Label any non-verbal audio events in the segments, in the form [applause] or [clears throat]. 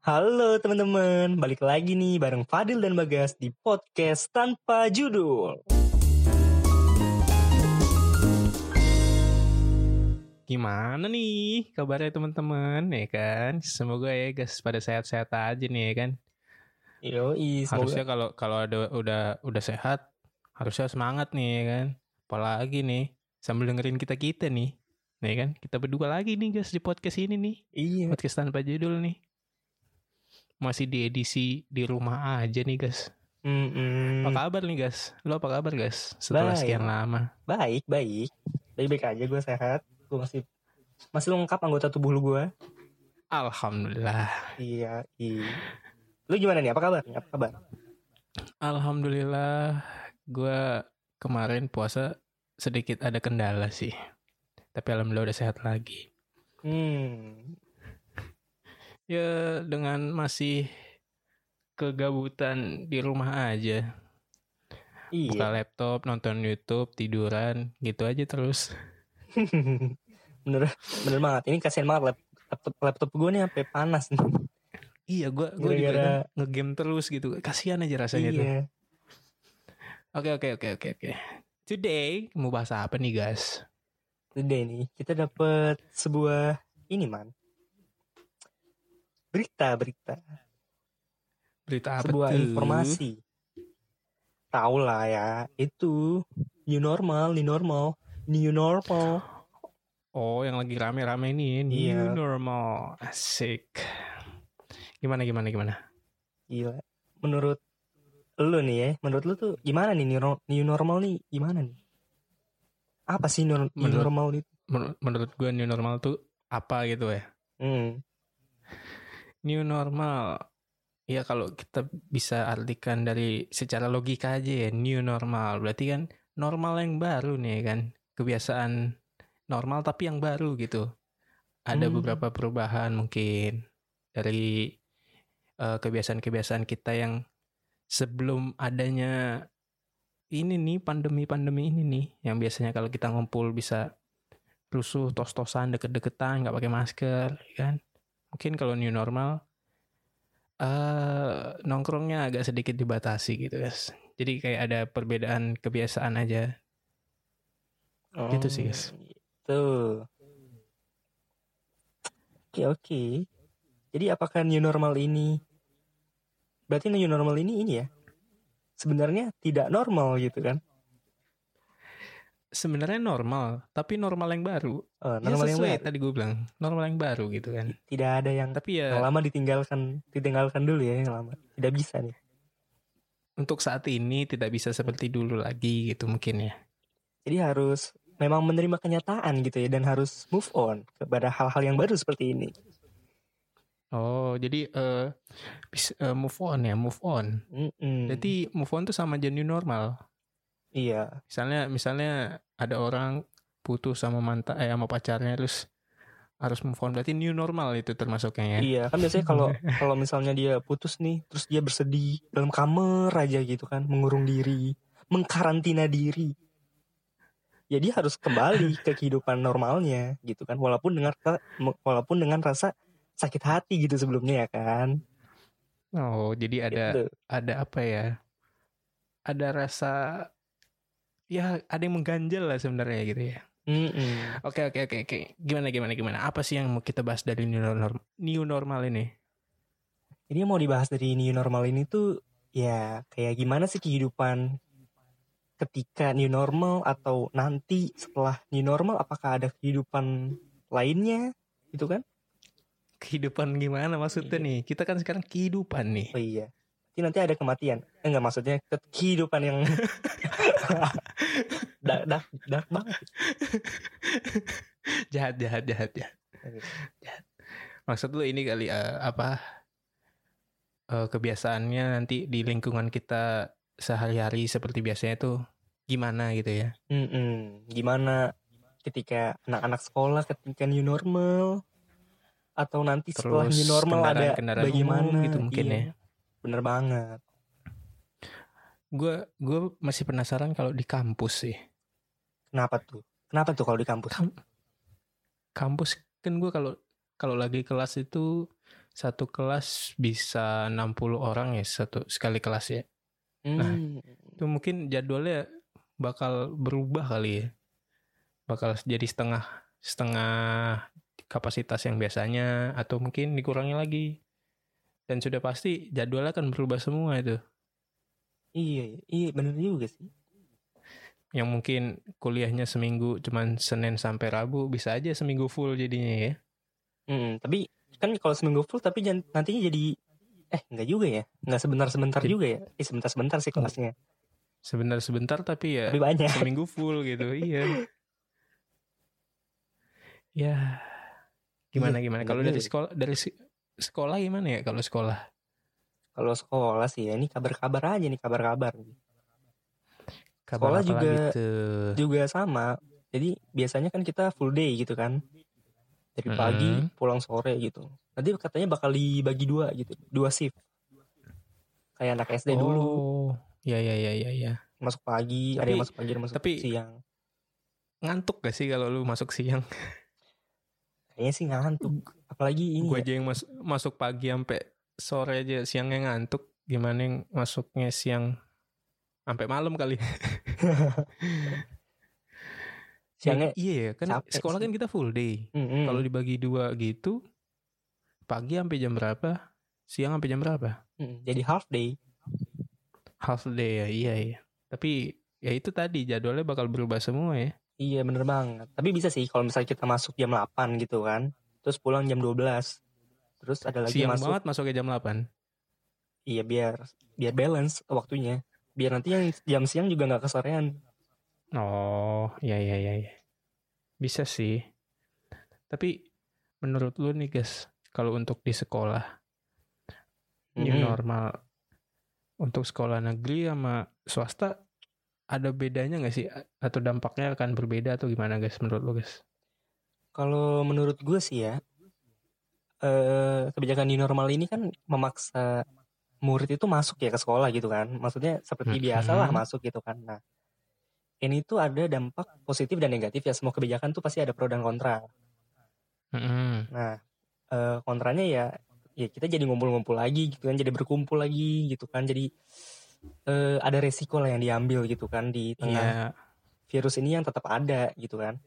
Halo teman-teman, balik lagi nih bareng Fadil dan Bagas di podcast tanpa judul. Gimana nih kabarnya teman-teman ya kan? Semoga ya guys pada sehat-sehat aja nih ya kan. Yoi, Harusnya kalau kalau ada udah udah sehat harusnya semangat nih ya kan. Apalagi nih sambil dengerin kita kita nih. Ya kan? Kita berdua lagi nih guys di podcast ini nih. iya. Podcast tanpa judul nih. Masih di edisi di rumah aja nih guys. Mm-mm. Apa kabar nih guys? Lo apa kabar guys? Setelah Baik. sekian lama. Baik, baik. Baik-baik aja gue sehat. Gue masih masih lengkap anggota tubuh lu gue. Alhamdulillah. Iya, iya. Lu gimana nih? Apa kabar? Apa kabar? Alhamdulillah, gue kemarin puasa sedikit ada kendala sih. Tapi alhamdulillah udah sehat lagi. Hmm. Ya dengan masih kegabutan di rumah aja. Buka Iya. laptop, nonton YouTube, tiduran, gitu aja terus. [laughs] bener, bener banget. Ini kasihan banget lap- laptop laptop gue nih sampai panas nih. Iya, gue gue juga kan ngegame terus gitu. Kasihan aja rasanya tuh. Iya. Oke oke oke oke oke. Today mau bahas apa nih guys? Today nih kita dapat sebuah ini man. Berita, berita. Berita apa sebuah tuh? informasi. Tahu lah ya, itu new normal, new normal, new normal. Oh, yang lagi rame-rame ini new Iya. normal. Asik. Gimana gimana gimana? Gila. Menurut lu nih ya, menurut lu tuh gimana nih new, new normal nih? Gimana nih? Apa sih new, new Menurut- normal itu? Menur- menurut gue new normal tuh apa gitu ya? Hmm. New normal. Ya kalau kita bisa artikan dari secara logika aja ya, new normal. Berarti kan normal yang baru nih kan. Kebiasaan normal tapi yang baru gitu. Ada Hmm. beberapa perubahan mungkin dari eh, kebiasaan-kebiasaan kita yang sebelum adanya ini nih pandemi-pandemi ini nih yang biasanya kalau kita ngumpul bisa rusuh tos-tosan deket-deketan nggak pakai masker ya kan mungkin kalau new normal eh nongkrongnya agak sedikit dibatasi gitu guys jadi kayak ada perbedaan kebiasaan aja Gitu sih, guys. Gitu. Oke, oke. Jadi apakah new normal ini berarti new normal ini ini ya? Sebenarnya tidak normal gitu kan? Sebenarnya normal tapi normal yang baru Oh, ya normal yang sesuai baru. tadi gue bilang normal yang baru gitu kan Tidak ada yang tapi yang ya lama ditinggalkan ditinggalkan dulu ya yang lama. Tidak bisa nih. untuk saat ini tidak bisa seperti dulu lagi gitu mungkin ya Jadi harus memang menerima kenyataan gitu ya dan harus move on kepada hal-hal yang baru seperti ini. oh jadi eh eh, move on ya move on Mm-mm. Jadi move on tuh sama new normal. Iya, Misalnya misalnya ada orang putus sama mantan eh sama pacarnya terus harus move on berarti new normal itu termasuknya ya. Iya, kan biasanya kalau kalau misalnya dia putus nih, terus dia bersedih dalam kamar aja gitu kan, mengurung diri, mengkarantina diri. Ya dia harus kembali ke kehidupan normalnya gitu kan, walaupun dengan walaupun dengan rasa sakit hati gitu sebelumnya ya kan. Oh, jadi ada Gitu. ada apa ya? Ada rasa ya ada yang mengganjal lah sebenarnya gitu ya. Oke oke oke oke. Gimana gimana gimana? Apa sih yang mau kita bahas dari new normal new normal ini? Jadi yang mau dibahas dari new normal ini tuh ya kayak gimana sih kehidupan ketika new normal atau nanti setelah new normal apakah ada kehidupan lainnya gitu kan? Kehidupan gimana maksudnya Iya. nih? Kita kan sekarang kehidupan nih. Oh iya. Nanti ada kematian. Eh, enggak maksudnya ke- kehidupan yang dark, dark, dark banget. jahat jahat jahat jahat. Maksud lu ini kali eh, apa eh, kebiasaannya nanti di lingkungan kita sehari-hari seperti biasanya tuh gimana gitu ya? Mm-mm. Gimana ketika anak-anak sekolah ketika new normal atau nanti setelah Terus new normal ada kendaraan-kendaraan bagaimana umum gitu mungkin Iya. ya. Bener banget. Gue gue masih penasaran kalau di kampus sih. Kenapa tuh? Kenapa tuh kalau di kampus? Kam- kampus kan gue kalau kalau lagi kelas itu satu kelas bisa 60 orang ya satu sekali kelas ya. Nah, Hmm. Itu mungkin jadwalnya bakal berubah kali ya. Bakal jadi setengah setengah kapasitas yang biasanya atau mungkin dikurangi lagi. Dan sudah pasti jadwalnya akan berubah semua itu. Iya, iya bener juga sih. Yang mungkin kuliahnya seminggu cuman Senin sampai Rabu bisa aja seminggu full jadinya ya. Hmm, tapi kan kalau seminggu full tapi nantinya jadi eh enggak juga ya. Enggak sebentar-sebentar Jadi- juga ya. Eh sebentar-sebentar sih kelasnya. Sebentar-sebentar tapi ya Tapi banyak. seminggu full gitu [laughs] iya ya gimana Iya, gimana kalau dari sekolah dari sekolah gimana ya kalau sekolah Kalau sekolah sih ya ini kabar-kabar aja nih kabar-kabar. kabar Sekolah juga- lagi tuh Juga sama. Jadi biasanya kan kita full day gitu kan. Dari pagi Mm-mm. pulang sore gitu. Nanti katanya bakal dibagi dua gitu, dua shift. Kayak anak SD dulu oh ya ya ya ya ya masuk pagi, ada Tapi- yang masuk pagi, ada yang masuk tapi- siang. ngantuk gak sih kalau lu masuk siang [laughs] Kayaknya sih ngantuk. Apalagi ini gue ya, aja yang mas- masuk pagi sampai sore aja siangnya ngantuk gimana yang masuknya siang sampai malam kali [laughs] siangnya iya ya kan capek sekolah sih. kan kita full day Mm-mm. Kalau dibagi dua gitu, pagi sampai jam berapa? Siang sampai jam berapa? Mm, jadi half day. Half day ya, iya iya. Tapi ya itu tadi jadwalnya bakal berubah semua ya. Iya bener banget. Tapi bisa sih kalau misalnya kita masuk jam 8 gitu kan. Terus pulang jam 12. Terus ada lagi Siang masuk. banget masuknya jam 8. Iya biar biar balance waktunya. Biar nanti yang jam siang juga nggak kesorean. Oh, iya iya iya. iya. Bisa sih. Tapi menurut lu nih guys, kalau untuk di sekolah new Mm-mm. normal untuk sekolah negeri sama swasta ada bedanya nggak sih atau dampaknya akan berbeda atau gimana guys menurut lu guys? Kalau menurut gue sih ya, eh kebijakan new normal ini kan memaksa murid itu masuk ya ke sekolah gitu kan. Maksudnya seperti Mhm. biasa lah masuk gitu kan. Nah, ini tuh ada dampak positif dan negatif ya. Semua kebijakan tuh pasti ada pro dan kontra. Mm-mm. Nah, eh, kontranya ya, ya kita jadi ngumpul-ngumpul lagi gitu kan, jadi berkumpul lagi gitu kan. Jadi eh, ada resiko lah yang diambil gitu kan di tengah Iya. virus ini yang tetap ada gitu kan.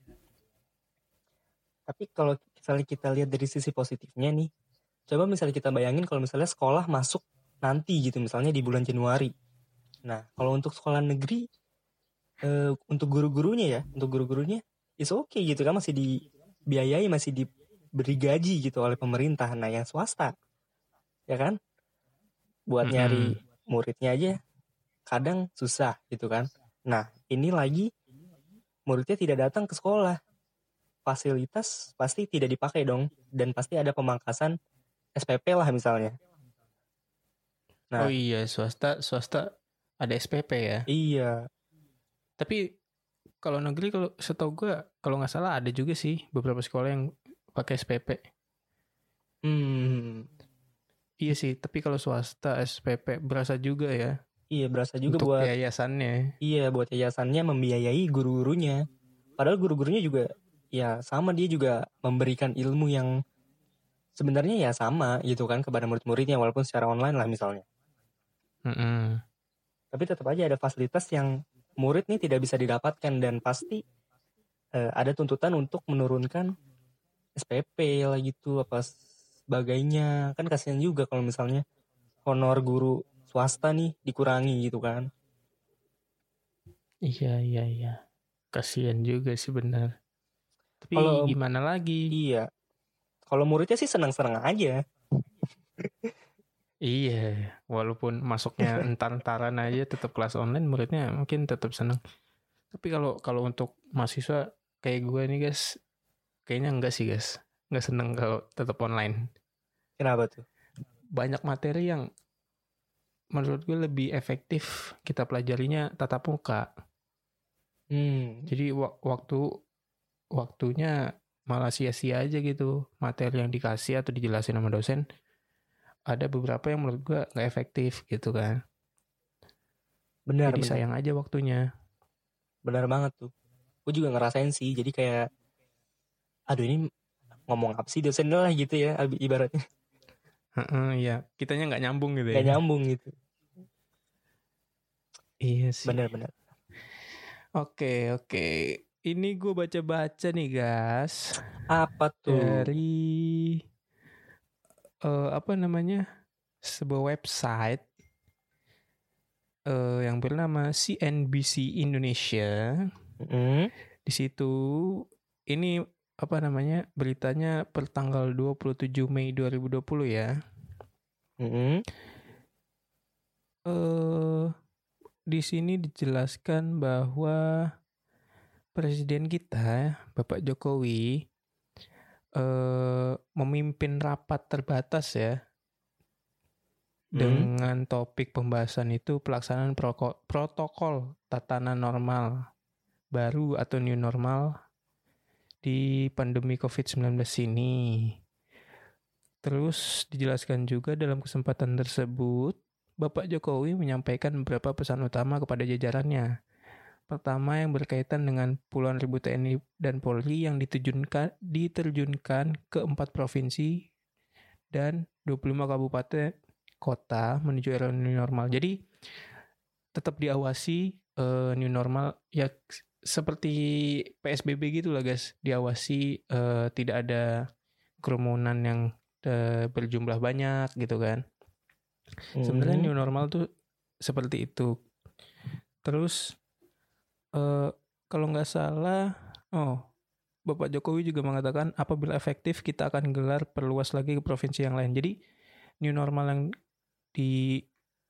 Tapi kalau misalnya kita lihat dari sisi positifnya nih, coba misalnya kita bayangin kalau misalnya sekolah masuk nanti gitu, misalnya di bulan Januari. Nah, kalau untuk sekolah negeri, eh, untuk guru-gurunya ya, untuk guru-gurunya, is okay gitu kan, masih dibiayai, masih diberi gaji gitu oleh pemerintah. Nah, yang swasta, ya kan, buat Mm-mm. nyari muridnya aja, kadang susah gitu kan. Nah, ini lagi muridnya tidak datang ke sekolah. Fasilitas pasti tidak dipakai dong dan pasti ada pemangkasan SPP lah misalnya. Nah, oh iya, swasta swasta ada SPP ya. iya. Tapi kalau negeri kalau setahu gue kalau nggak salah ada juga sih beberapa sekolah yang pakai SPP. Hmm, Iya sih, tapi kalau swasta SPP berasa juga ya iya berasa juga untuk buat yayasannya. iya buat yayasannya membiayai guru-gurunya. Padahal guru-gurunya juga ya sama dia juga memberikan ilmu yang sebenarnya ya sama gitu kan kepada murid-muridnya walaupun secara online lah misalnya. Mm-mm. tapi tetap aja ada fasilitas yang murid nih tidak bisa didapatkan dan pasti eh, ada tuntutan untuk menurunkan SPP lah gitu apa sebagainya kan kasihan juga kalau misalnya honor guru swasta nih dikurangi gitu kan Iya iya iya. Kasihan juga sih benar. Tapi Kalau- gimana lagi? iya kalau muridnya sih senang-senang aja Iya, walaupun masuknya [laughs] entar-entaran aja tetap kelas online muridnya mungkin tetap senang. Tapi kalau kalau untuk mahasiswa kayak gue nih guys, kayaknya enggak sih guys. Enggak seneng kalau tetap online. kenapa tuh Banyak materi yang menurut gue lebih efektif kita pelajarinya tatap muka. hmm Jadi wak- waktu waktunya malah sia-sia aja gitu materi yang dikasih atau dijelasin sama dosen. Ada beberapa yang menurut gue nggak efektif gitu kan. benar Jadi benar sayang aja waktunya. benar banget tuh gue juga ngerasain sih jadi kayak aduh ini ngomong apa sih dosen lah gitu ya ibaratnya Heeh, iya, kitanya nggak nyambung gitu ya. nggak nyambung gitu Iya sih. benar-benar Oke, oke. Ini gue baca-baca nih, guys. apa tuh Dari eh, apa namanya? Sebuah website eh, yang bernama CNBC Indonesia. Mm, Di situ ini apa namanya? Beritanya per tanggal 27 Mei 2020 ya. mm, eh di sini dijelaskan bahwa presiden kita Bapak Jokowi eh memimpin rapat terbatas ya mm. dengan topik pembahasan itu pelaksanaan protokol tatanan normal baru atau new normal di pandemi COVID-19 ini. Terus dijelaskan juga dalam kesempatan tersebut, Bapak Jokowi menyampaikan beberapa pesan utama kepada jajarannya. Pertama yang berkaitan dengan puluhan ribu TNI dan Polri yang diterjunkan, diterjunkan ke empat provinsi dan 25 kabupaten kota menuju era new normal. Jadi tetap diawasi eh, new normal ya seperti PSBB gitu lah guys, diawasi eh, tidak ada kerumunan yang eh, berjumlah banyak gitu kan. Sebenarnya Mm. new normal tuh seperti itu. Terus eh kalau nggak salah, oh Bapak Jokowi juga mengatakan apabila efektif kita akan gelar perluas lagi ke provinsi yang lain. Jadi new normal yang di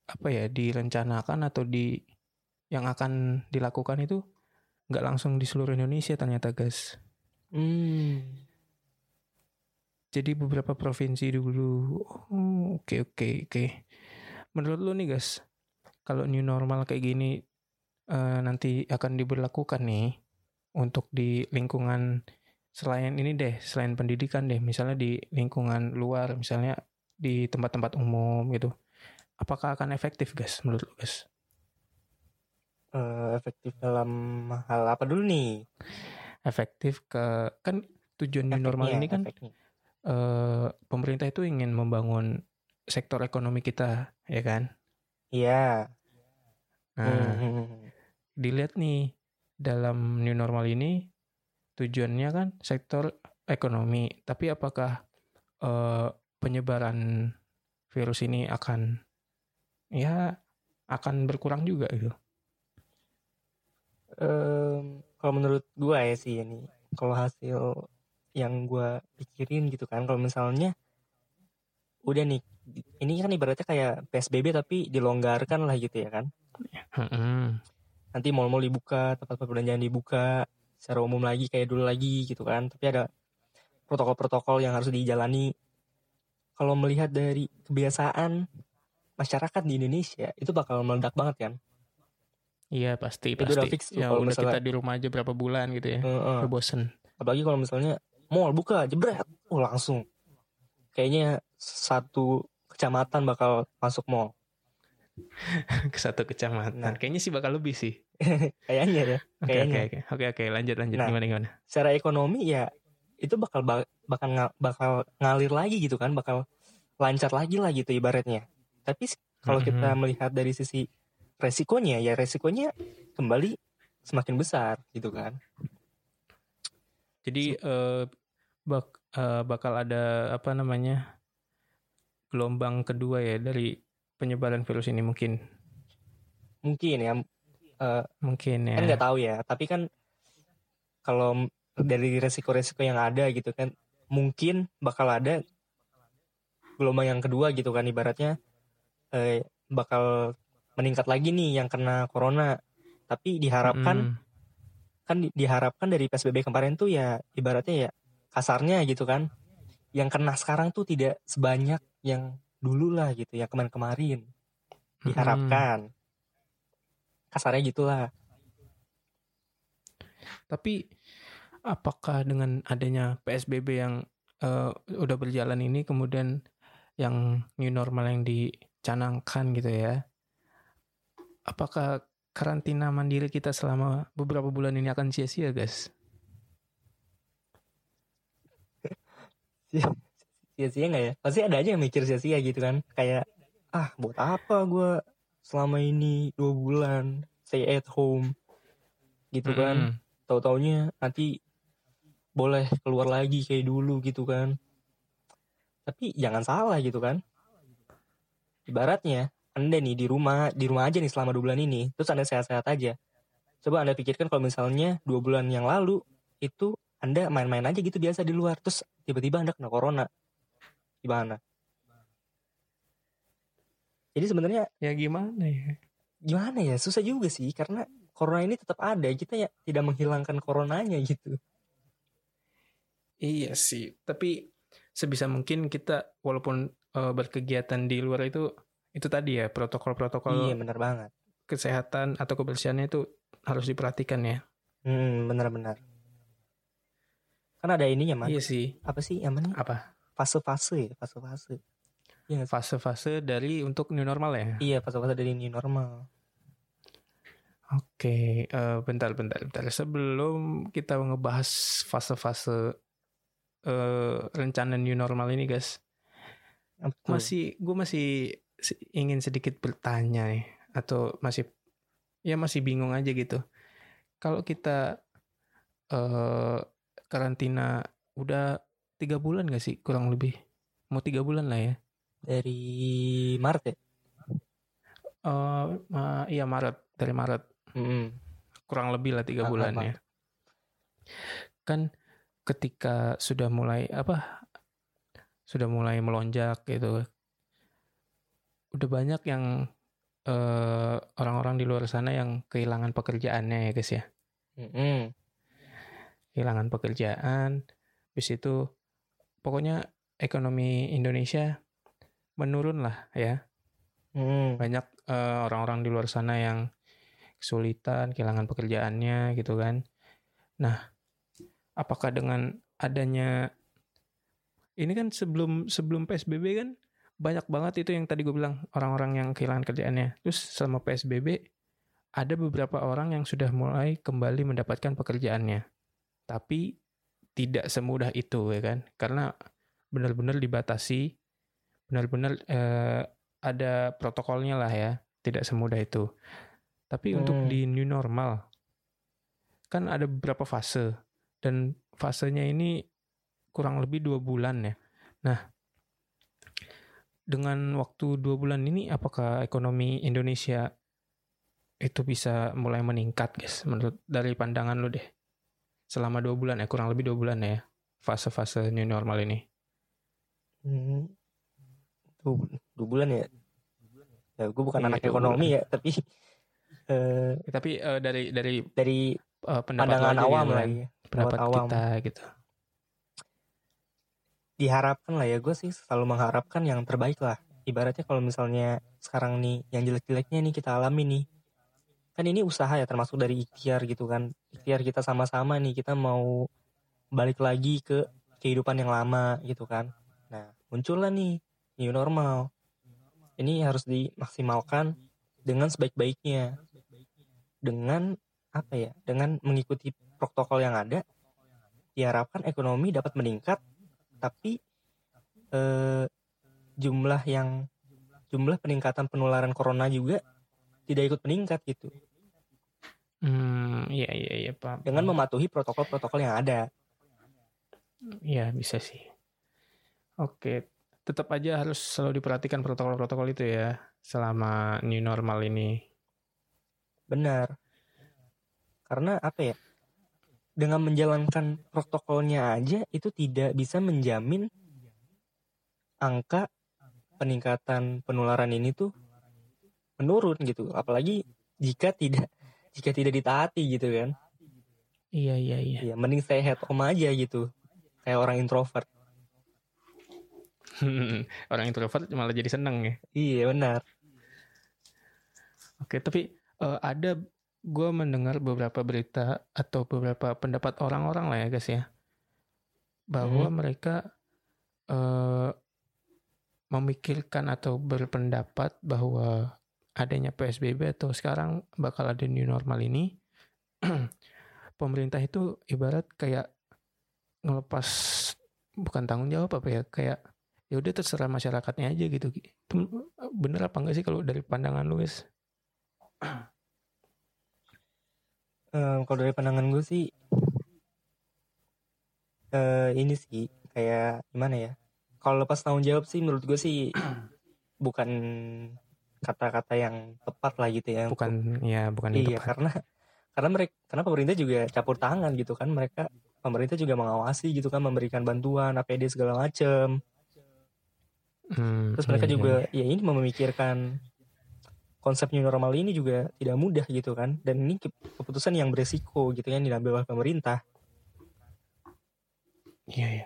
apa ya direncanakan atau di yang akan dilakukan itu nggak langsung di seluruh Indonesia ternyata guys. Mm. Jadi beberapa provinsi dulu. Oh, Oke oke oke. Menurut lu nih guys, kalau new normal kayak gini eh, nanti akan diberlakukan nih untuk di lingkungan selain ini deh, selain pendidikan deh, misalnya di lingkungan luar, misalnya di tempat-tempat umum gitu. Apakah akan efektif guys menurut lu guys? Eh, efektif dalam hal apa dulu nih Efektif ke kan tujuan new normal ini kan efeknya. eh, pemerintah itu ingin membangun sektor ekonomi kita, ya kan? iya Nah, Mm, dilihat nih dalam new normal ini tujuannya kan sektor ekonomi, tapi apakah eh, penyebaran virus ini akan ya akan berkurang juga gitu? Em, kalau menurut gua ya sih ini kalau hasil yang gua pikirin gitu kan kalau misalnya udah nih ini kan ibaratnya kayak PSBB tapi dilonggarkan lah gitu ya kan? Nanti mal-mal dibuka tempat perbelanjaan dibuka secara umum lagi kayak dulu lagi gitu kan? Tapi ada protokol-protokol yang harus dijalani. Kalau melihat dari kebiasaan masyarakat di Indonesia itu bakal meledak banget kan Iya pasti Itu pasti. udah fix tuh ya kalau udah misalnya- kita di rumah aja berapa bulan gitu ya. Heeh. Udah bosen. apalagi kalau misalnya mall buka jebret oh langsung kayaknya satu kecamatan bakal masuk mall [laughs] ke satu kecamatan. Nah. Kayaknya sih bakal lebih sih. [laughs] kayaknya ya Oke oke oke oke oke lanjut lanjut Nah. gimana gimana. secara ekonomi ya itu bakal ba- bakal bakal ngalir lagi gitu kan bakal lancar lagi lah gitu ibaratnya tapi kalau kita Mhm. melihat dari sisi resikonya ya resikonya kembali semakin besar gitu kan. Jadi eh, bak- eh, bakal ada apa namanya gelombang kedua ya dari penyebaran virus ini mungkin? Mungkin ya eh, mungkin ya. kan nggak tahu ya tapi kan kalau dari resiko-resiko yang ada gitu kan mungkin bakal ada gelombang yang kedua gitu kan ibaratnya eh, bakal meningkat lagi nih yang kena corona. Tapi diharapkan Mm, kan di- diharapkan dari PSBB kemarin tuh ya ibaratnya ya kasarnya gitu kan. Yang kena sekarang tuh tidak sebanyak yang dulu lah gitu yang kemarin-kemarin diharapkan. Kasarnya gitulah. Tapi apakah dengan adanya PSBB yang eh, udah berjalan ini kemudian yang new normal yang dicanangkan gitu ya, apakah karantina mandiri kita selama beberapa bulan ini akan sia-sia, guys? sia-sia nggak ya? Pasti ada aja yang mikir sia-sia gitu kan. Kayak ah buat apa gue selama ini dua bulan stay at home? Gitu kan. Mm-mm. tahu-taunya nanti boleh keluar lagi kayak dulu gitu kan. Tapi jangan salah gitu kan. Ibaratnya anda nih di rumah di rumah aja nih selama dua bulan ini. Terus anda sehat-sehat aja. Coba anda pikirkan kalau misalnya dua bulan yang lalu itu anda main-main aja gitu biasa di luar. Terus tiba-tiba anda kena corona. Gimana? Jadi sebenarnya Ya gimana ya? gimana ya? Susah juga sih karena corona ini tetap ada. Kita ya tidak menghilangkan coronanya gitu. Iya sih, tapi sebisa mungkin kita walaupun eh, berkegiatan di luar itu itu tadi ya protokol-protokol iya benar banget kesehatan atau kebersihannya itu harus diperhatikan ya. hmm benar-benar kan ada ininya man Iya sih. apa sih yang mana Apa? fase-fase ya fase-fase Iya? Fase-fase dari untuk new normal ya. iya fase-fase dari new normal Oke, eh, bentar, bentar, bentar. Sebelum kita ngebahas fase-fase eh, rencana new normal ini, guys, Betul. masih gue masih si- ingin sedikit bertanya nih, atau masih ya masih bingung aja gitu. Kalau kita eh karantina udah tiga bulan gak sih kurang lebih? Mau tiga bulan lah ya. dari Maret ya Eh ma- iya Maret dari Maret Mm-mm. kurang lebih lah tiga Ah, bulan ya. Kan ketika sudah mulai apa sudah mulai melonjak gitu, udah banyak yang eh, orang-orang di luar sana yang kehilangan pekerjaannya ya guys ya, Mm-mm. kehilangan pekerjaan, habis itu pokoknya ekonomi Indonesia menurun lah ya, Mm-mm. banyak eh, orang-orang di luar sana yang kesulitan, kehilangan pekerjaannya gitu kan. Nah, apakah dengan adanya ini kan sebelum sebelum PSBB kan banyak banget itu yang tadi gue bilang orang-orang yang kehilangan kerjaannya. Terus selama PSBB ada beberapa orang yang sudah mulai kembali mendapatkan pekerjaannya. Tapi tidak semudah itu ya kan. Karena benar-benar dibatasi, benar-benar eh, ada protokolnya lah ya. Tidak semudah itu. Tapi untuk Hmm. di new normal kan ada beberapa fase dan fasenya ini kurang lebih dua bulan ya. Nah, dengan waktu dua bulan ini apakah ekonomi Indonesia itu bisa mulai meningkat guys menurut dari pandangan lu deh selama dua bulan ya kurang lebih dua bulan ya fase-fase new normal ini Hmm. Dua, dua bulan ya ya gue bukan Iya, anak ekonomi ya tapi eh, Ya, tapi eh, dari dari dari pendapat lu pandangan awam gitu lah kan. ya pendapat pendapat awam. kita gitu diharapkan lah ya. Gue sih selalu mengharapkan yang terbaik lah. Ibaratnya kalau misalnya sekarang nih yang jelek-jeleknya nih kita alami nih. Kan ini usaha ya termasuk dari ikhtiar gitu kan. Ikhtiar kita sama-sama nih kita mau balik lagi ke kehidupan yang lama gitu kan. Nah muncullah nih new normal. Ini harus dimaksimalkan dengan sebaik-baiknya. Dengan apa ya? Dengan mengikuti protokol yang ada diharapkan ekonomi dapat meningkat tapi eh, jumlah yang jumlah peningkatan penularan corona juga tidak ikut meningkat gitu. Hmm iya iya iya pak dengan mematuhi protokol-protokol yang ada. Iya bisa sih. Oke, tetap aja harus selalu diperhatikan protokol-protokol itu ya selama new normal ini. benar. Karena apa ya dengan menjalankan protokolnya aja itu tidak bisa menjamin angka peningkatan penularan ini tuh menurun gitu. Apalagi jika tidak jika tidak ditaati gitu kan. Iya iya iya. ya mending stay at home aja gitu. Kayak orang introvert. [laughs] Orang introvert malah jadi seneng ya. iya benar. Oke, tapi eh, ada gue mendengar beberapa berita atau beberapa pendapat orang-orang lah ya guys ya, bahwa mereka eh, memikirkan atau berpendapat bahwa adanya PSBB atau sekarang bakal ada new normal ini, [clears throat] pemerintah itu ibarat kayak ngelepas bukan tanggung jawab apa ya, kayak ya udah terserah masyarakatnya aja gitu. Itu bener apa enggak sih kalau dari pandangan lu guys [clears throat] Eh, kalau dari pandangan gue sih eh ini sih kayak gimana ya kalau lepas tanggung jawab sih menurut gue sih [clears throat] bukan kata-kata yang tepat lah gitu ya untuk- bukan ya bukan iya tepat karena karena mereka karena pemerintah juga campur tangan gitu kan mereka pemerintah juga mengawasi gitu kan memberikan bantuan APD segala macem Hmm, terus mereka iya, iya, juga iya. ya ini memikirkan konsep new normal ini juga tidak mudah gitu kan dan ini ke- keputusan yang beresiko gitu kan diambil oleh pemerintah Iya ya.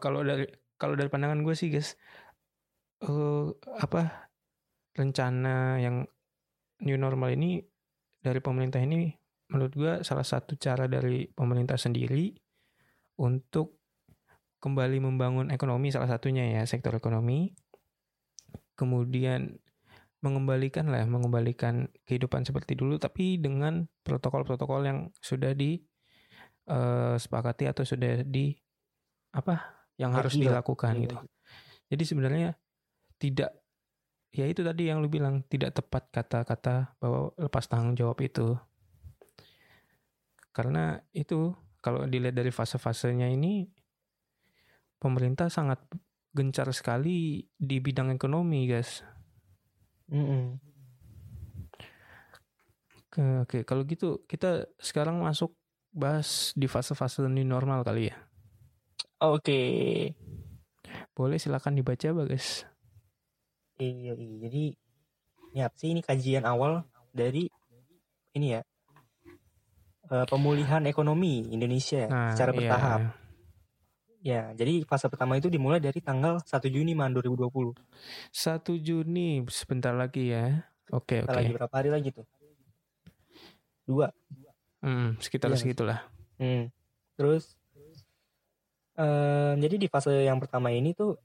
kalau dari kalau dari pandangan gue sih guys, eh apa rencana yang new normal ini dari pemerintah ini menurut gue salah satu cara dari pemerintah sendiri untuk kembali membangun ekonomi salah satunya ya sektor ekonomi. Kemudian mengembalikan lah mengembalikan kehidupan seperti dulu tapi dengan protokol-protokol yang sudah di eh, sepakati atau sudah di apa yang harus dilakukan Iya, gitu. Jadi sebenarnya tidak ya itu tadi yang lu bilang tidak tepat kata-kata bahwa lepas tanggung jawab itu. Karena itu kalau dilihat dari fase-fasenya ini pemerintah sangat gencar sekali di bidang ekonomi, guys. Mm-mm. Oke, oke. kalau gitu kita sekarang masuk bahas di fase-fase new normal kali ya. oke Boleh silakan dibaca, Bagas. iya iya jadi ini apa sih ini kajian awal dari ini ya eh, pemulihan ekonomi Indonesia Nah, secara iya. Ya jadi fase pertama itu dimulai dari tanggal 1 Juni man 2020 1 Juni sebentar lagi ya. Oke, Kita oke. lagi berapa hari lagi tuh dua Hmm, sekitar Iya. segitulah. Hmm. Terus eh, jadi di fase yang pertama ini tuh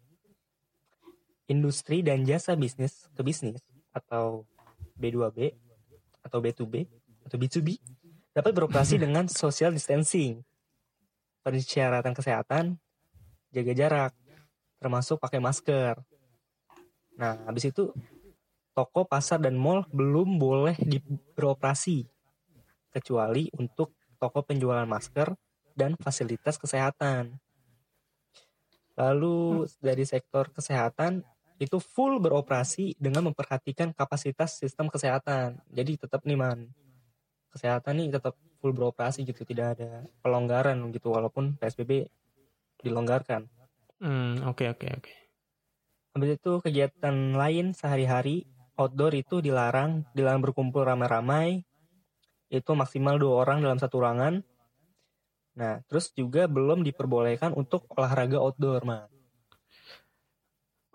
industri dan jasa bisnis ke bisnis atau B2B atau B2B atau B2B dapat beroperasi [laughs] dengan social distancing, persyaratan kesehatan, jaga jarak, termasuk pakai masker. Nah, habis itu toko, pasar, dan mall belum boleh beroperasi kecuali untuk toko penjualan masker dan fasilitas kesehatan. Lalu dari sektor kesehatan itu full beroperasi dengan memperhatikan kapasitas sistem kesehatan. Jadi tetap nih man, kesehatan nih tetap full beroperasi gitu, tidak ada pelonggaran gitu walaupun PSBB dilonggarkan. Hmm, oke oke oke. Habis itu kegiatan lain sehari-hari outdoor itu dilarang, dilarang berkumpul ramai-ramai. Itu maksimal dua orang dalam satu ruangan. Nah, terus juga belum diperbolehkan untuk olahraga outdoor, man.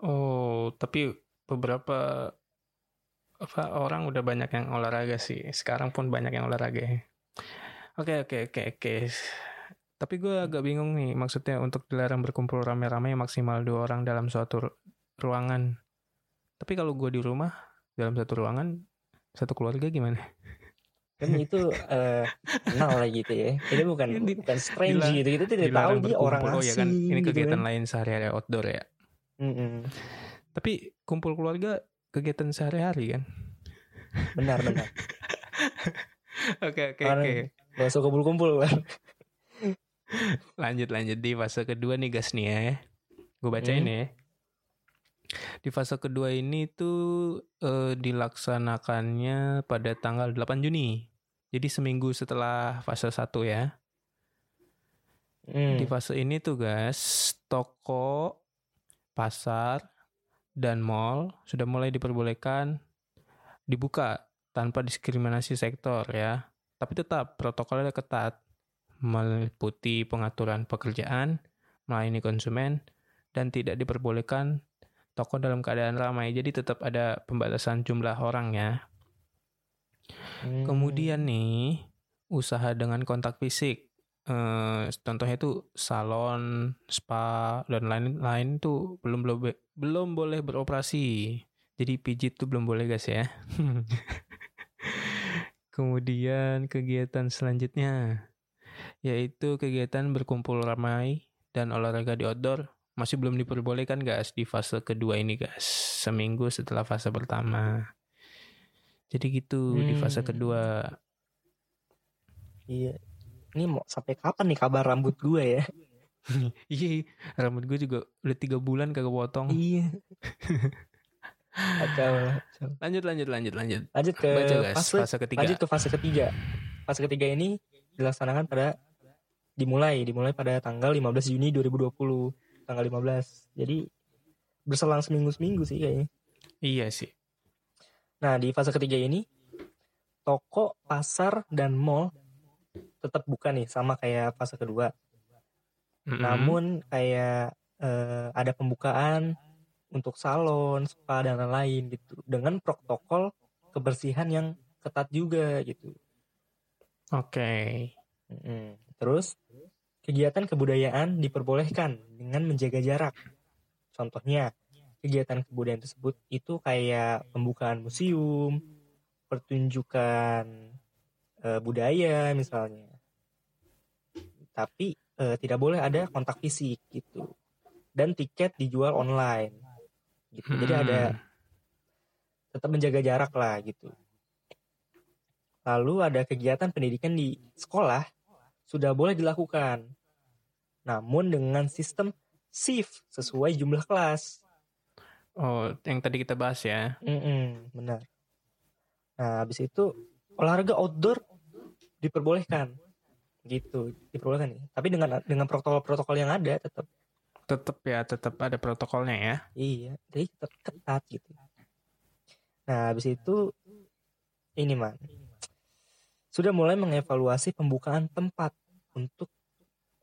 Oh, tapi beberapa apa orang udah banyak yang olahraga sih. Sekarang pun banyak yang olahraga. ya. Oke oke oke oke. Tapi gue agak bingung nih maksudnya untuk dilarang berkumpul rame-rame maksimal dua orang dalam suatu ru- ruangan. Tapi kalau gue di rumah dalam satu ruangan satu keluarga gimana? Kan itu eh, kenal lah gitu ya. Ini bukan Ini di- bukan strange dilar- gitu. Kita tidak tahu Dilarang dia orang berkumpul. asing. Oh ya kan ini gitu kegiatan kan. lain sehari-hari outdoor ya. Mm-mm. Tapi kumpul keluarga kegiatan sehari-hari kan. Benar benar. [laughs] Oke oke oke. Usah kumpul-kumpul kan. Lanjut lanjut di fase kedua nih guys nih ya. Gue bacain Hmm. ya. Di fase kedua ini tuh eh, dilaksanakannya pada tanggal 8 Juni. Jadi seminggu setelah fase 1 ya. Hmm. Di fase ini tuh guys, toko, pasar, dan mall sudah mulai diperbolehkan dibuka tanpa diskriminasi sektor ya. Tapi tetap protokolnya ketat, meliputi pengaturan pekerjaan, melayani konsumen, dan tidak diperbolehkan toko dalam keadaan ramai. Jadi tetap ada pembatasan jumlah orang ya. Hmm. Kemudian nih, usaha dengan kontak fisik. Eh, contohnya itu salon, spa, dan lain-lain tuh belum belum belum boleh beroperasi. Jadi pijit tuh belum boleh guys ya. [laughs] Kemudian kegiatan selanjutnya yaitu kegiatan berkumpul ramai dan olahraga di outdoor masih belum diperbolehkan guys di fase kedua ini guys seminggu setelah fase pertama jadi gitu di fase Hmm. kedua Iya. Ini mau sampai kapan nih kabar rambut gue ya? [laughs] iya rambut gue juga udah tiga bulan kagak potong iya. [laughs] Kacau. lanjut lanjut lanjut lanjut Lanjut ke baca guys fase, fase ketiga lanjut ke fase ketiga. Fase ketiga ini dilaksanakan pada dimulai dimulai pada tanggal 15 Juni 2020 tanggal 15 jadi berselang seminggu seminggu sih kayaknya. Iya sih. Nah di fase ketiga ini toko pasar dan mall tetap buka nih sama kayak fase kedua. Mm-mm. namun kayak eh, ada pembukaan untuk salon spa dan lain-lain gitu. Dengan protokol kebersihan yang ketat juga gitu oke Mm-mm. Terus kegiatan kebudayaan diperbolehkan dengan menjaga jarak. Contohnya kegiatan kebudayaan tersebut itu kayak pembukaan museum, pertunjukan eh, budaya misalnya. Tapi eh, tidak boleh ada kontak fisik gitu. Dan tiket dijual online. Gitu. Jadi ada Hmm. tetap menjaga jarak lah gitu. Lalu ada kegiatan pendidikan di sekolah sudah boleh dilakukan. Namun dengan sistem shift sesuai jumlah kelas. oh yang tadi kita bahas ya Mm-mm, benar. Nah, habis itu olahraga outdoor diperbolehkan. Gitu, diperbolehkan nih. Tapi dengan dengan protokol-protokol yang ada tetap tetap ya tetap ada protokolnya ya iya, jadi tetap ketat gitu. Nah, habis itu ini man sudah mulai mengevaluasi pembukaan tempat untuk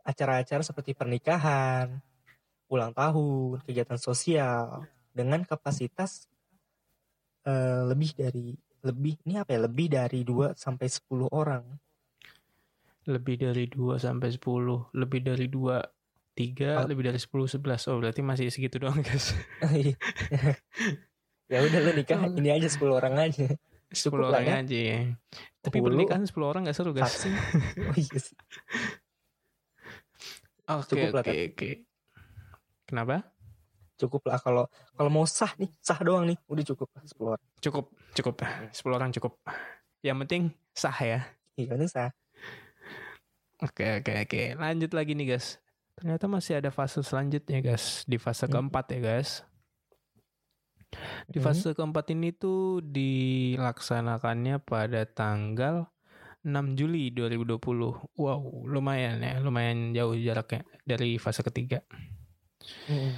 acara-acara seperti pernikahan, ulang tahun, kegiatan sosial dengan kapasitas eh, lebih dari lebih ini apa ya lebih dari 2 sampai 10 orang. lebih dari 2 sampai 10 lebih dari 2 3 Oh. lebih dari 10 11 oh berarti masih segitu doang guys [laughs] [laughs] ya udah lu nikah ini aja 10 orang aja. 10 Cukup lah orang ya. aja ya. tapi 10. pernikahan 10 orang gak seru guys. [laughs] Oh iya oke oke oke kenapa Cukup lah kalau kalau mau sah nih, sah doang nih, udah cukup lah 10 orang. cukup cukup 10 orang cukup yang penting sah ya Iya, ini sah. Oke oke oke lanjut lagi nih guys. Ternyata masih ada fase selanjutnya guys di fase Hmm. keempat ya guys. Di Hmm. fase keempat ini tuh dilaksanakannya pada tanggal 6 Juli 2020. Wow lumayan ya lumayan jauh jaraknya dari fase ketiga. Mm-mm.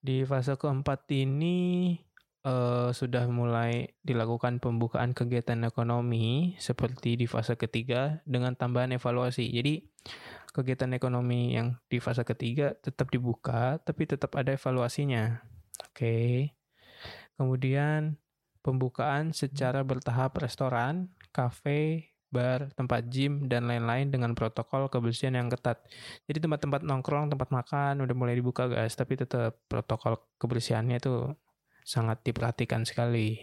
Di fase keempat ini eh, sudah mulai dilakukan pembukaan kegiatan ekonomi seperti di fase ketiga dengan tambahan evaluasi. Jadi kegiatan ekonomi yang di fase ketiga tetap dibuka tapi tetap ada evaluasinya. Oke. Kemudian pembukaan secara bertahap restoran, kafe, bar, tempat gym dan lain-lain dengan protokol kebersihan yang ketat. Jadi tempat-tempat nongkrong, tempat makan udah mulai dibuka guys, tapi tetap protokol kebersihannya itu sangat diperhatikan sekali.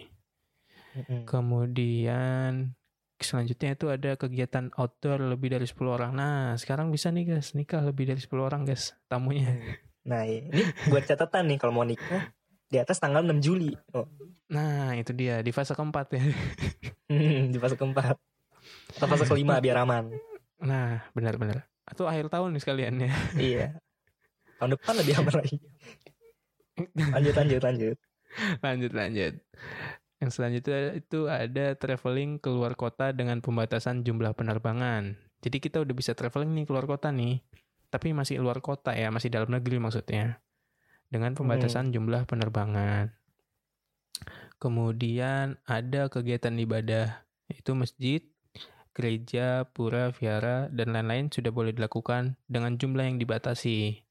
Kemudian selanjutnya itu ada kegiatan outdoor lebih dari 10 orang. Nah, sekarang bisa nih guys, nikah lebih dari 10 orang guys tamunya. Nah, iya. ini buat catatan nih kalau mau nikah di atas tanggal 6 Juli. Oh, Nah, itu dia di fase keempat ya. [laughs] di fase keempat. Atau fase kelima biar aman. Nah, benar-benar. Atau akhir tahun nih sekalian ya. [laughs] iya. Tahun depan lebih aman lagi. [laughs] Lanjut, lanjut, lanjut. lanjut lanjut. Yang selanjutnya itu ada traveling keluar kota dengan pembatasan jumlah penerbangan. Jadi kita udah bisa traveling nih keluar kota nih. Tapi masih luar kota ya, masih dalam negeri maksudnya. Dengan pembatasan jumlah penerbangan. Kemudian ada kegiatan ibadah, yaitu masjid, gereja, pura, vihara, dan lain-lain sudah boleh dilakukan dengan jumlah yang dibatasi.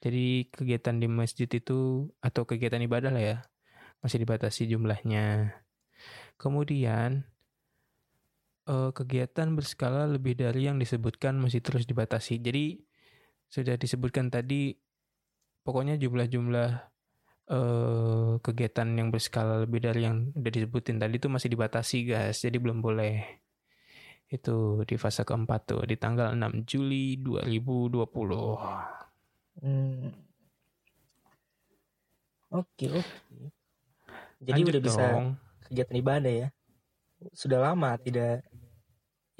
Jadi kegiatan di masjid itu atau kegiatan ibadah lah ya masih dibatasi jumlahnya. Kemudian eh, kegiatan berskala lebih dari yang disebutkan masih terus dibatasi. Jadi sudah disebutkan tadi pokoknya jumlah-jumlah eh, kegiatan yang berskala lebih dari yang udah disebutin tadi itu masih dibatasi guys. Jadi belum boleh. Itu di fase keempat tuh di tanggal 6 Juli 2020. Hmm. Oke, oke. Jadi Lanjut udah bisa dong. kegiatan ibadah ya. Sudah lama tidak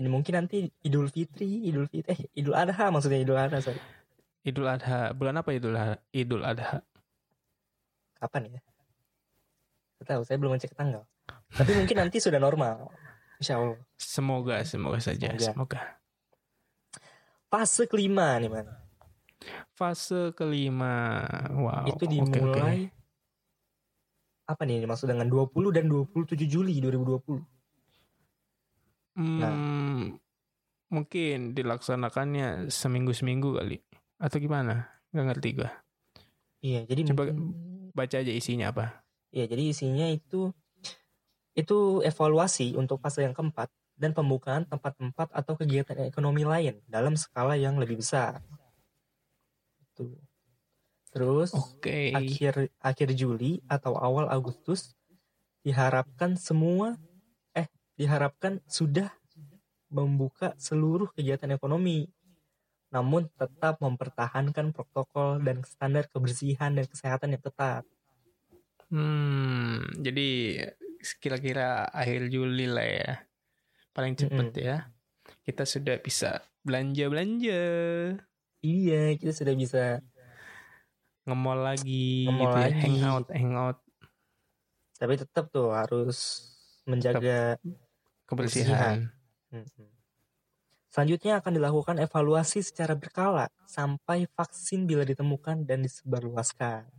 ini mungkin nanti Idul Fitri, Idul Fitri, eh Idul Adha maksudnya Idul Adha, sorry. Idul Adha. Bulan apa Idul Adha? Idul Adha. Kapan ya? Gak tahu, saya belum ngecek tanggal. Tapi mungkin nanti sudah normal. Insya Allah. Semoga, semoga saja. Semoga. Semoga. Fase kelima nih man. Fase kelima. Wow. itu oke, oke. dimulai apa nih maksud dengan 20 dan 27 Juli 2020. Hmm, mungkin dilaksanakannya seminggu-seminggu kali. Atau gimana? Gak ngerti gua. Iya, jadi Coba mungkin- Baca aja isinya apa. Iya, jadi isinya itu itu evaluasi untuk fase yang keempat dan pembukaan tempat-tempat atau kegiatan ekonomi lain dalam skala yang lebih besar. Itu. Terus Oke. akhir akhir Juli atau awal Agustus diharapkan semua eh diharapkan sudah membuka seluruh kegiatan ekonomi namun tetap mempertahankan protokol dan standar kebersihan dan kesehatan yang ketat. Hmm, jadi kira-kira akhir Juli lah ya. Paling cepet ya. Kita sudah bisa belanja-belanja. Iya, kita sudah bisa Nge-mall lagi, Nge-mall gitu ya. lagi. hangout, hangout, tapi tetap tuh harus menjaga kebersihan. Mm-mm. Selanjutnya akan dilakukan evaluasi secara berkala sampai vaksin bila ditemukan dan disebarluaskan.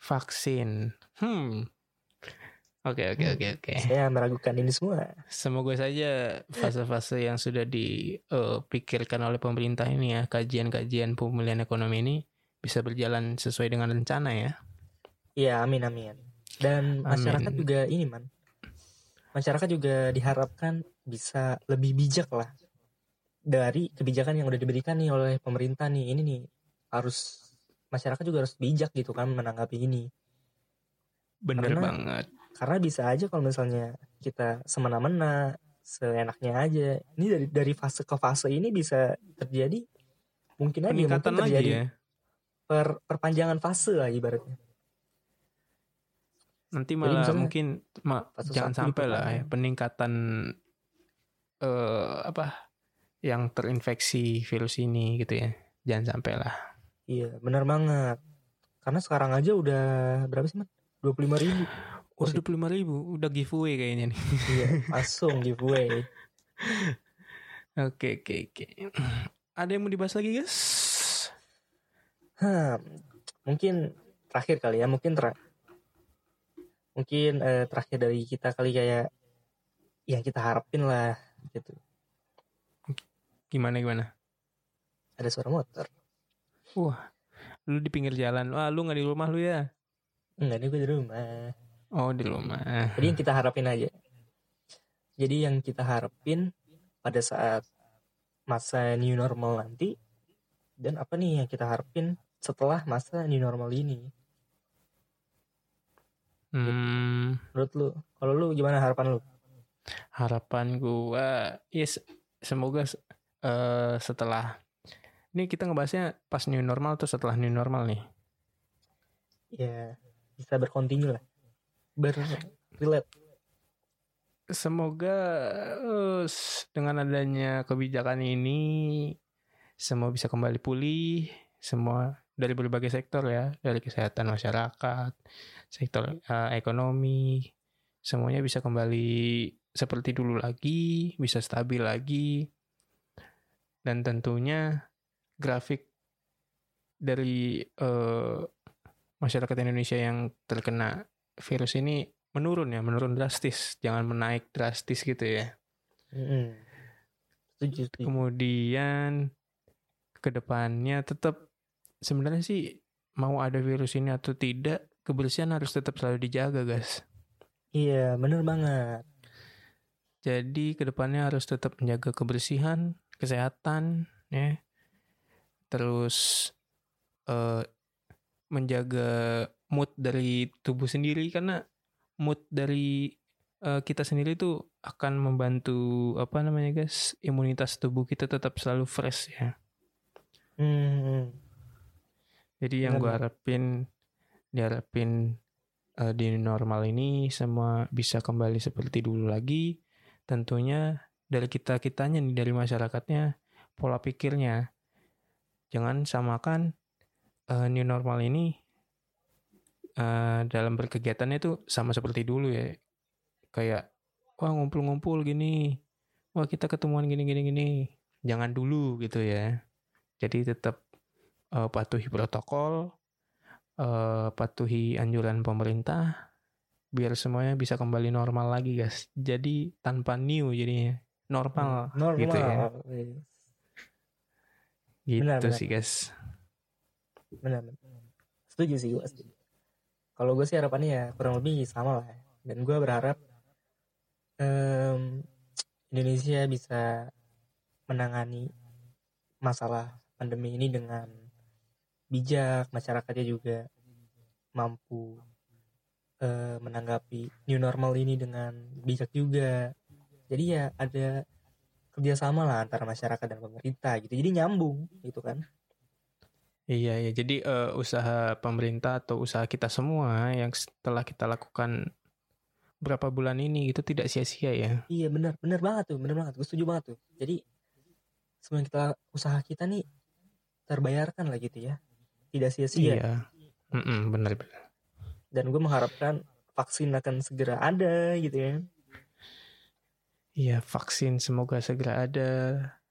Vaksin. Hmm. Oke, oke, Hmm. oke, oke. Saya meragukan ini semua. Semoga saja fase-fase yang sudah dipikirkan oleh pemerintah ini ya, kajian-kajian pemulihan ekonomi ini bisa berjalan sesuai dengan rencana ya. Iya, amin amin. Dan masyarakat Amin. juga ini man, masyarakat juga diharapkan bisa lebih bijak lah dari kebijakan yang udah diberikan nih oleh pemerintah nih. Ini nih harus masyarakat juga harus bijak gitu kan menanggapi ini. Bener Karena- banget. Karena bisa aja kalau misalnya kita semena-mena, seenaknya aja. Ini dari dari fase ke fase ini bisa terjadi mungkin aja mungkin Peningkatan lagi terjadi ya. per, perpanjangan fase lah ibaratnya. Nanti malah misalnya mungkin ma- jangan sampai lah ya diperpanjang. peningkatan eh apa yang terinfeksi virus ini gitu ya. Jangan sampai lah. Iya, benar banget. Karena sekarang aja udah berapa sih, Man? 25 ribu. Udah 25 ribu, udah giveaway kayaknya nih. iya, langsung giveaway. [laughs] Oke, oke, oke. Ada yang mau dibahas lagi guys? Hmm, mungkin terakhir kali ya, mungkin ter mungkin eh, terakhir dari kita kali kayak ya kita harapin lah gitu. Gimana gimana? Ada suara motor. Wah, lu di pinggir jalan. Wah, lu nggak di rumah lu ya? Enggak, ini gue di rumah. Oh, di rumah. Jadi yang kita harapin aja. Jadi yang kita harapin pada saat masa new normal nanti dan apa nih yang kita harapin setelah masa new normal ini. Hmm, Menurut lu, kalau lu gimana harapan lu? harapan gua, yes, semoga eh, setelah ini kita ngebahasnya pas new normal tuh setelah new normal nih. Ya, bisa berkontinu lah. Berrelate. Semoga eh, s- dengan adanya kebijakan ini semua bisa kembali pulih, semua dari berbagai sektor ya, dari kesehatan masyarakat, sektor eh, ekonomi, semuanya bisa kembali seperti dulu lagi, bisa stabil lagi, dan tentunya grafik dari eh, masyarakat Indonesia yang terkena virus ini menurun ya, menurun drastis, jangan menaik drastis gitu ya. Setuju, setuju. Kemudian ke depannya tetap sebenarnya sih mau ada virus ini atau tidak, kebersihan harus tetap selalu dijaga, guys. Iya, bener banget. Jadi ke depannya harus tetap menjaga kebersihan, kesehatan, ya. Terus eh, menjaga mood dari tubuh sendiri karena mood dari eh, kita sendiri itu akan membantu apa namanya guys imunitas tubuh kita tetap selalu fresh ya. Hmm, Jadi yang gue harapin diharapin uh, di normal ini semua bisa kembali seperti dulu lagi. Tentunya dari kita kitanya nih dari masyarakatnya pola pikirnya. Jangan samakan uh, new normal ini uh, dalam berkegiatannya itu sama seperti dulu ya. Kayak wah ngumpul-ngumpul gini wah kita ketemuan gini gini gini. Jangan dulu gitu ya. Jadi tetap uh, patuhi protokol uh, patuhi anjuran pemerintah biar semuanya bisa kembali normal lagi guys jadi tanpa new jadinya normal, Hmm, normal gitu ya Yes. gitu Benar, benar. sih guys benar benar. setuju sih gue setuju kalau gue sih harapannya ya kurang lebih sama lah dan gue berharap em, Indonesia bisa menangani masalah pandemi ini dengan bijak masyarakatnya juga mampu eh, menanggapi new normal ini dengan bijak juga. Jadi ya ada kerjasama lah antara masyarakat dan pemerintah gitu. Jadi nyambung gitu kan. Iya ya, jadi eh, usaha pemerintah atau usaha kita semua yang setelah kita lakukan berapa bulan ini itu tidak sia-sia ya. Iya benar, benar banget tuh, benar banget. Gue setuju banget tuh. Jadi semua kita usaha kita nih terbayarkan lah gitu ya, tidak sia-sia. Iya, Mm-mm, benar benar. Dan gue mengharapkan vaksin akan segera ada gitu ya. Iya, vaksin semoga segera ada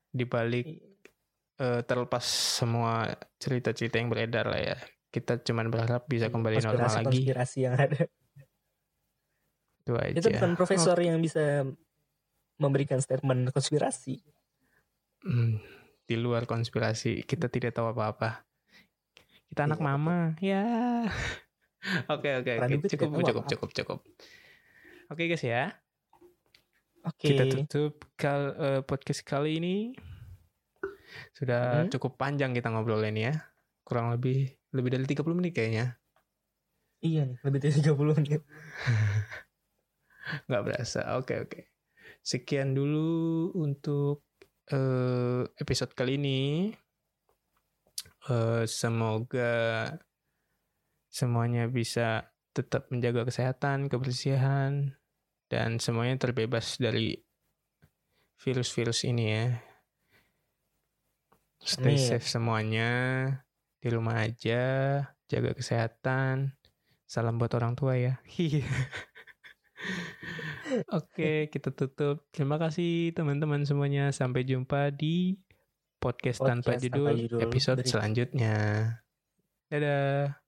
di balik eh, terlepas semua cerita-cerita yang beredar lah ya. Kita cuman berharap bisa kembali normal lagi. Konspirasi yang ada. Itu aja. Itu bukan profesor yang bisa memberikan statement konspirasi. Hmm, di luar konspirasi kita tidak tahu apa-apa. Kita anak betul. mama, ya. [laughs] Oke oke tidak cukup cukup cukup cukup. Oke guys ya, Oke. kita tutup kal eh, podcast kali ini. Sudah Hmm. cukup panjang kita ngobrol ini ya. Kurang lebih lebih dari 30 menit kayaknya. Iya nih, lebih dari 30 menit. [laughs] Nggak berasa. Oke oke. Sekian dulu untuk eh, episode kali ini. Eh, semoga semuanya bisa tetap menjaga kesehatan, kebersihan, dan semuanya terbebas dari virus-virus ini ya. Stay Amin. safe semuanya, di rumah aja, jaga kesehatan. Salam buat orang tua ya. [laughs] Oke, kita tutup. Terima kasih teman-teman semuanya. Sampai jumpa di podcast, tanpa, Podcast tanpa judul, judul episode berikut. selanjutnya. Dadah.